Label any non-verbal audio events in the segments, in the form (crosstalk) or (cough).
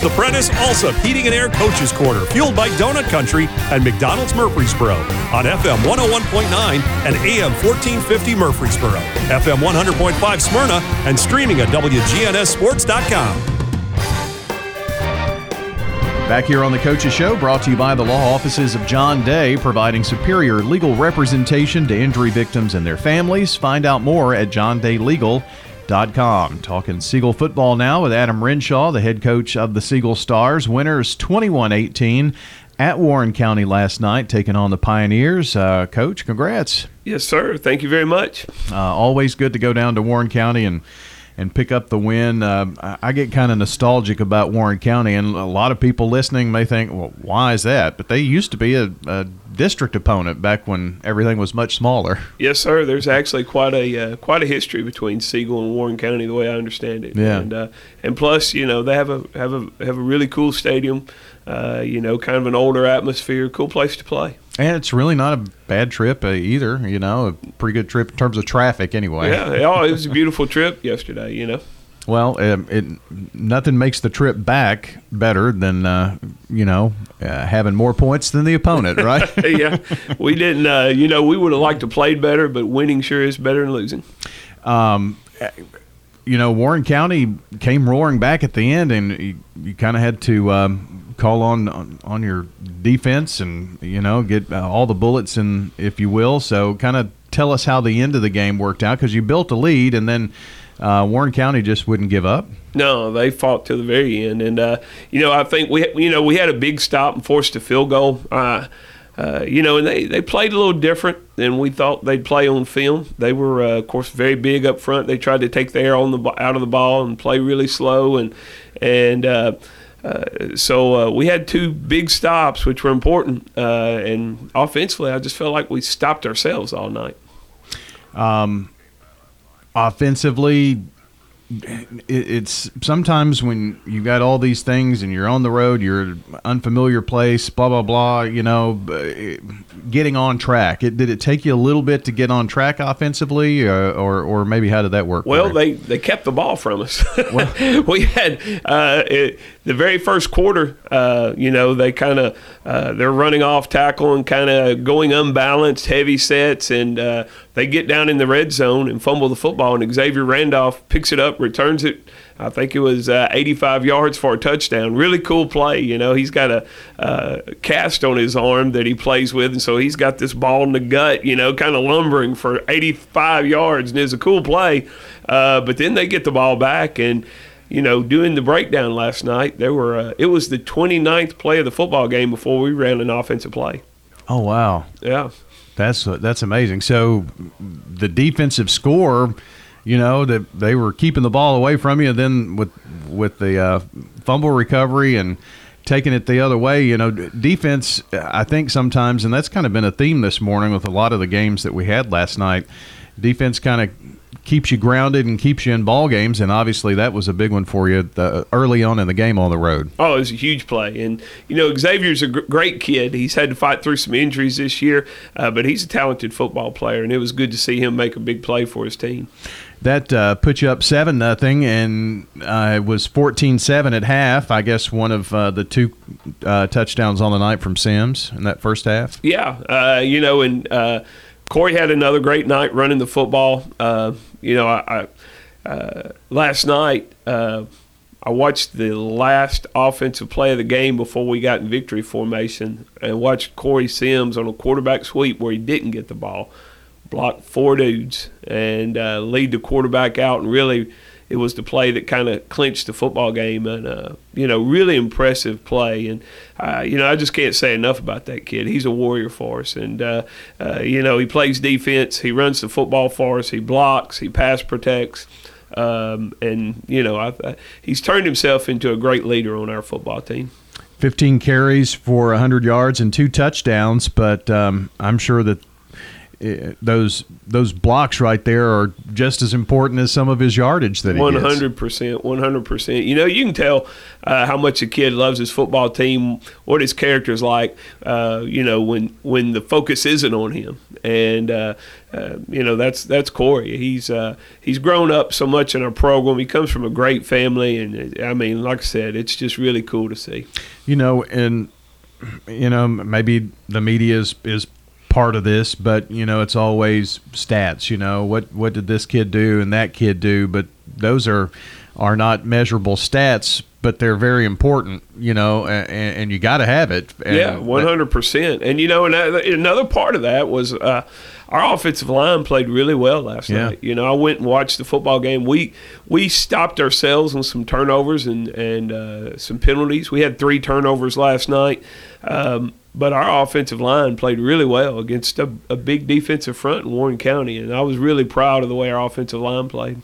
The Prentice Alsop Heating and Air Coaches Corner, fueled by Donut Country and McDonald's Murfreesboro on FM 101.9 and AM 1450 Murfreesboro, FM 100.5 Smyrna, and streaming at WGNSSports.com. Back here on the Coaches Show, brought to you by the law offices of John Day, providing superior legal representation to injury victims and their families. Find out more at johndaylegal.com. Talking Siegel football now with Adam Renshaw, the head coach of the Siegel Stars. Winners 21 18 at Warren County last night, taking on the Pioneers. Uh, coach, congrats. Yes, sir. Thank you very much. Uh, always good to go down to Warren County and and pick up the win. Uh, I get kind of nostalgic about Warren County, and a lot of people listening may think, well, why is that? But they used to be a, a district opponent back when everything was much smaller. Yes, sir. There's actually quite a uh, quite a history between Siegel and Warren County, the way I understand it. Yeah. And uh, and plus, you know, they have a have a have a really cool stadium. Uh, you know, kind of an older atmosphere, cool place to play. And it's really not a bad trip uh, either. You know, a pretty good trip in terms of traffic, anyway. Yeah, oh, it was a beautiful (laughs) trip yesterday. You know. Well, um, it nothing makes the trip back better than uh, you know uh, having more points than the opponent, (laughs) right? yeah, we didn't. Uh, you know, we would have liked to played better, but winning sure is better than losing. Um, you know, Warren County came roaring back at the end, and you, you kind of had to um, call on, on, on your defense and you know get uh, all the bullets in, if you will. So, kind of tell us how the end of the game worked out because you built a lead, and then uh, Warren County just wouldn't give up. No, they fought to the very end, and uh, you know I think we you know we had a big stop and forced a field goal. Uh, uh, you know, and they, they played a little different than we thought they'd play on film. They were, uh, of course, very big up front. They tried to take the air on the out of the ball and play really slow, and and uh, uh, so uh, we had two big stops, which were important. And offensively, I just felt like we stopped ourselves all night. Um, offensively, it's sometimes when you've got all these things and you're on the road, you're unfamiliar place, blah blah blah. You know, getting on track. It, did it take you a little bit to get on track offensively, uh, or or maybe how did that work? Well, they they kept the ball from us. (laughs) Well, we had uh, it, the very first quarter. Uh, you know, they kind of uh, they're running off tackle and kind of going unbalanced, heavy sets, and uh, they get down in the red zone and fumble the football, and Xavier Randolph picks it up, returns it. I think it was uh, 85 yards for a touchdown. Really cool play. You know, he's got a uh, cast on his arm that he plays with, and so he's got this ball in the gut. You know, kind of lumbering for 85 yards, and it's a cool play. Uh, but then they get the ball back and you know, doing the breakdown last night, there were uh, it was the 29th play of the football game before we ran an offensive play. Oh wow! Yeah, that's that's amazing. So the defensive score, you know, that they were keeping the ball away from you. And then with with the uh, fumble recovery and taking it the other way, you know, defense. I think sometimes, and that's kind of been a theme this morning with a lot of the games that we had last night. Defense kind of keeps you grounded and keeps you in ball games, and obviously that was a big one for you the, early on in the game on the road. Oh, it was a huge play, and you know Xavier's a gr- great kid. He's had to fight through some injuries this year, uh, but he's a talented football player, and it was good to see him make a big play for his team. That uh, put you up seven nothing, and uh, it was 14-7 at half. I guess one of uh, the two uh, touchdowns on the night from Sims in that first half. Yeah, uh, you know, and uh, Corey had another great night running the football. You know, I, I last night I watched the last offensive play of the game before we got in victory formation, and watched Corey Sims on a quarterback sweep where he didn't get the ball, block four dudes, and uh, lead the quarterback out, and really it was the play that kind of clinched the football game, and uh, you know, really impressive play. And uh, you know, I just can't say enough about that kid. He's a warrior for us, and uh, uh you know, he plays defense, he runs the football for us, he blocks, he pass protects. Um, and you know, I, I, he's turned himself into a great leader on our football team. 15 carries for 100 yards and two touchdowns, but um, I'm sure that eh, those those blocks right there are just as important as some of his yardage that he One gets. hundred percent, one hundred percent. You know, you can tell uh, how much a kid loves his football team, what his character's like. Uh, you know, when when the focus isn't on him, and uh, uh, you know that's that's Corey. He's uh, he's grown up so much in our program. He comes from a great family, and I mean, like I said, it's just really cool to see. you know, and you know, maybe the media is is part of this, but you know, it's always stats. You know, what what did this kid do and that kid do? But those are are not measurable stats, but they're very important. You know, and, and you got to have it. And Yeah, one hundred percent. And you know, another, another part of that was uh, our offensive line played really well last Yeah. night. You know, I went and watched the football game. We we stopped ourselves on some turnovers and and uh, some penalties. We had three turnovers last night, um, but our offensive line played really well against a, a big defensive front in Warren County, and I was really proud of the way our offensive line played.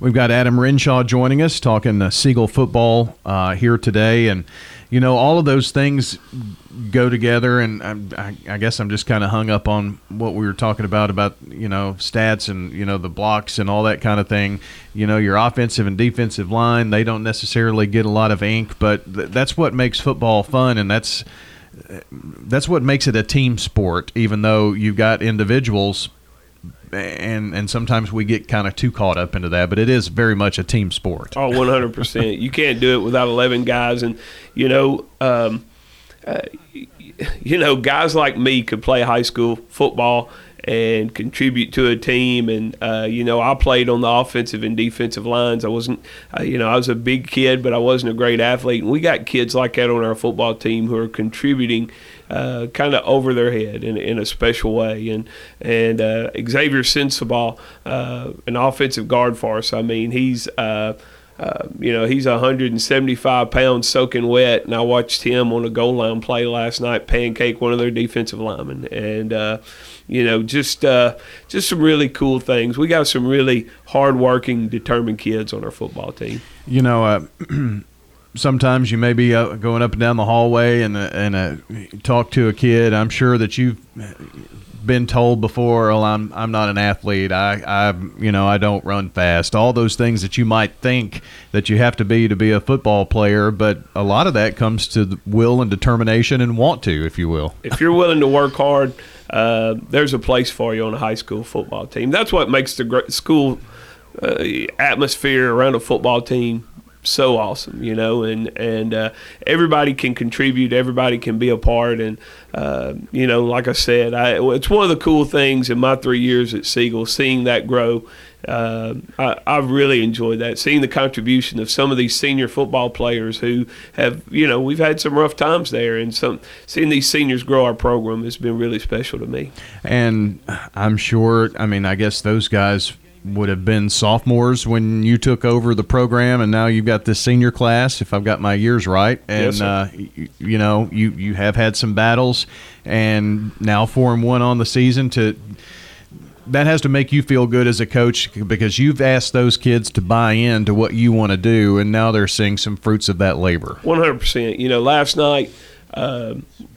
We've got Adam Renshaw joining us, talking uh, Siegel football uh, here today, and you know all of those things go together. And I, I guess I'm just kind of hung up on what we were talking about about you know stats and you know the blocks and all that kind of thing. You know your offensive and defensive line they don't necessarily get a lot of ink, but th- that's what makes football fun, and that's that's what makes it a team sport. Even though you've got individuals and and sometimes we get kind of too caught up into that, but it is very much a team sport. Oh, one hundred percent. You can't do it without eleven guys, and you know, um, uh, you know, guys like me could play high school football and contribute to a team. And uh, you know, I played on the offensive and defensive lines. I wasn't, uh, you know, I was a big kid, but I wasn't a great athlete. And we got kids like that on our football team who are contributing. Uh, kind of over their head in, in a special way, and and uh, Xavier Sensabaugh, uh, an offensive guard for us. I mean, he's uh, uh, you know, he's 175 pounds soaking wet, and I watched him on a goal line play last night, pancake one of their defensive linemen, and uh, you know, just uh, just some really cool things. We got some really hardworking, determined kids on our football team. You know, uh, (clears throat) sometimes you may be uh, going up and down the hallway and uh, and uh, talk to a kid. I'm sure that you've been told before, "Oh, I'm I'm not an athlete. I I you know I don't run fast." All those things that you might think that you have to be to be a football player, but a lot of that comes to will and determination and want to, if you will. if you're willing to work hard, uh, there's a place for you on a high school football team. That's what makes the school uh, atmosphere around a football team so awesome, you know, and and uh, everybody can contribute, everybody can be a part, and uh, you know, like I said, I, it's one of the cool things in my three years at Siegel, seeing that grow. Uh, I, I've really enjoyed that, seeing the contribution of some of these senior football players who have, you know, we've had some rough times there, and some seeing these seniors grow our program has been really special to me. And I'm sure, I mean, I guess those guys would have been sophomores when you took over the program, and now you've got this senior class, if I've got my years right. And, Yes, uh, you, you know, you, you have had some battles, and now 4 and 1 on the season to. That has to make you feel good as a coach because you've asked those kids to buy in to what you want to do, and now they're seeing some fruits of that labor. One hundred percent. You know, last night, uh,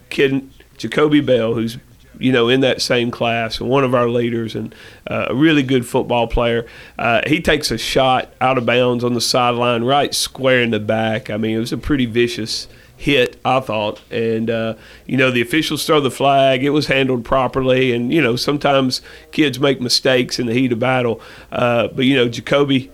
kid Jacoby Bell, who's you know in that same class and one of our leaders and uh, a really good football player, uh, he takes a shot out of bounds on the sideline, right square in the back. I mean, it was a pretty vicious hit, I thought. And, uh, you know, the officials throw the flag. It was handled properly. And, you know, sometimes kids make mistakes in the heat of battle. Uh, but, you know, Jacoby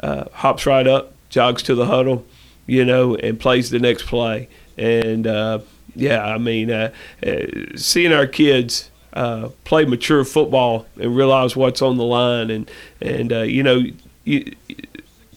uh, hops right up, jogs to the huddle, you know, and plays the next play. And, uh, yeah, I mean, uh, uh, seeing our kids. Uh, play mature football and realize what's on the line, and and uh, you know, you,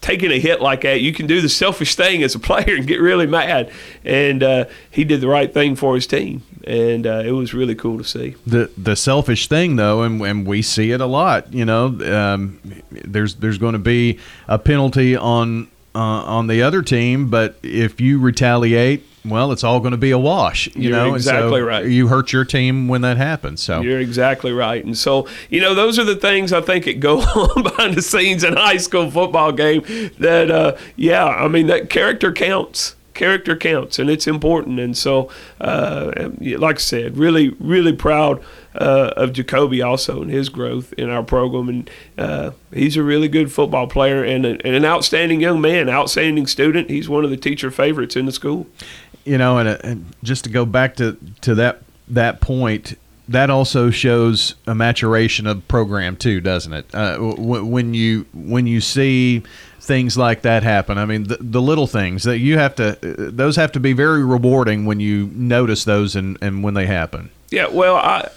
taking a hit like that, you can do the selfish thing as a (laughs) player and get really mad. And uh, he did the right thing for his team, and uh, it was really cool to see. the the selfish thing though and, and we see it a lot you know um, there's there's going to be a penalty on uh, on the other team but if you retaliate well it's all going to be a wash you You're know and so exactly right. you hurt your team when that happens so You're exactly right. And so, you know, those are the things I think that go (laughs) on behind the scenes in a high school football game that, uh, yeah, I mean, that character counts. Character counts, and it's important. And so, uh, like I said, really, really proud uh, of Jacoby also and his growth in our program. And uh, he's a really good football player and, a, and, an outstanding young man, outstanding student. He's one of the teacher favorites in the school. You know, and, uh, and just to go back to, to that that point, that also shows a maturation of program too, doesn't it? Uh, when you when you see things like that happen, I mean, the, the, little things that you have to, uh, those have to be very rewarding when you notice those and, and when they happen. Yeah, well, I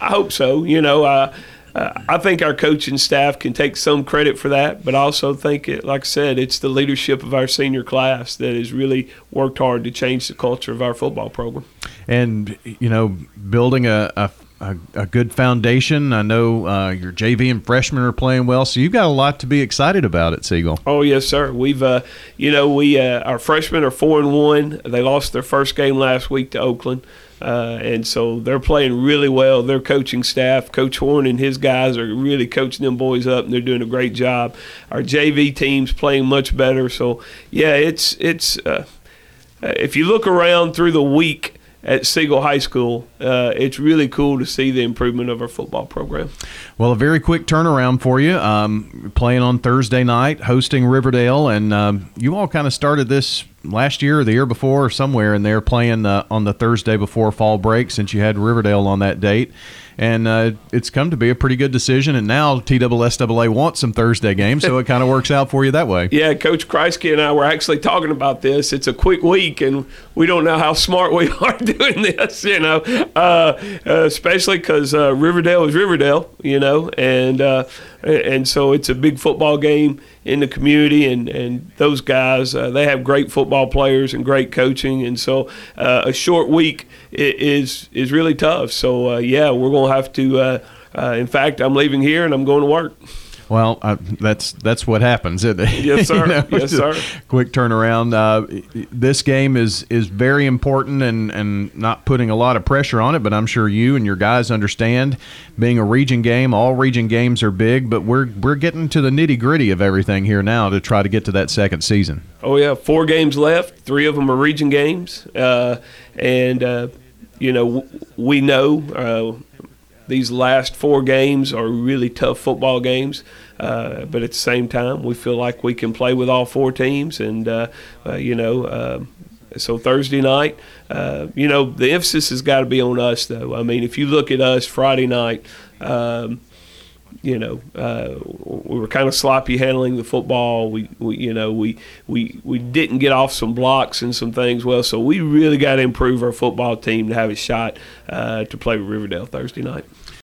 I hope so. You know, uh, uh, I think our coaching staff can take some credit for that, but I also think, it, like I said, it's the leadership of our senior class that has really worked hard to change the culture of our football program. And you know, building a, a a, a, good foundation. I know uh, your JV and freshmen are playing well, so you've got a lot to be excited about at Siegel. Oh yes, sir. We've uh, you know we uh, our freshmen are four and one. They lost their first game last week to Oakland. Uh, and so they're playing really well. Their coaching staff, Coach Horn and his guys, are really coaching them boys up, and they're doing a great job. Our JV team's playing much better. So yeah, it's it's. Uh, if you look around through the week at Siegel High School, uh, it's really cool to see the improvement of our football program. Well, a very quick turnaround for you. Um, playing on Thursday night, hosting Riverdale, and um, you all kind of started this last year or the year before, or somewhere in there, playing uh, on the Thursday before fall break, since you had Riverdale on that date and uh, it's come to be a pretty good decision. And now TSSAA wants some Thursday games, so it kind of works out for you that way. Yeah, Coach Kreisky and I were actually talking about this. It's a quick week, and we don't know how smart we (laughs) are doing this, you know, uh, uh especially because uh, Riverdale is Riverdale, you know, and uh, and so it's a big football game in the community, and, and those guys uh, they have great football players and great coaching, and so a short week is is really tough. So yeah, we're gonna have to. Uh, uh, in fact, I'm leaving here and I'm going to work. Well, uh, that's that's what happens. Isn't it? Yes, (laughs) sir. you know, yes, sir. Quick turnaround. Uh, this game is is very important, and and not putting a lot of pressure on it. But I'm sure you and your guys understand. Being a region game, all region games are big, but we're we're getting to the nitty gritty of everything here now to try to get to that second season. Oh yeah, four games left. Three of them are region games, uh, and uh, you know we know uh, these last four games are really tough football games. Uh, but at the same time, we feel like we can play with all four teams. And, uh, uh, you know, uh, so Thursday night, uh, you know, the emphasis has got to be on us, though. I mean, if you look at us Friday night, um, you know, uh, we were kind of sloppy handling the football. We, we, you know, we, we, we didn't get off some blocks and some things well. So we really got to improve our football team to have a shot uh, to play with Riverdale Thursday night.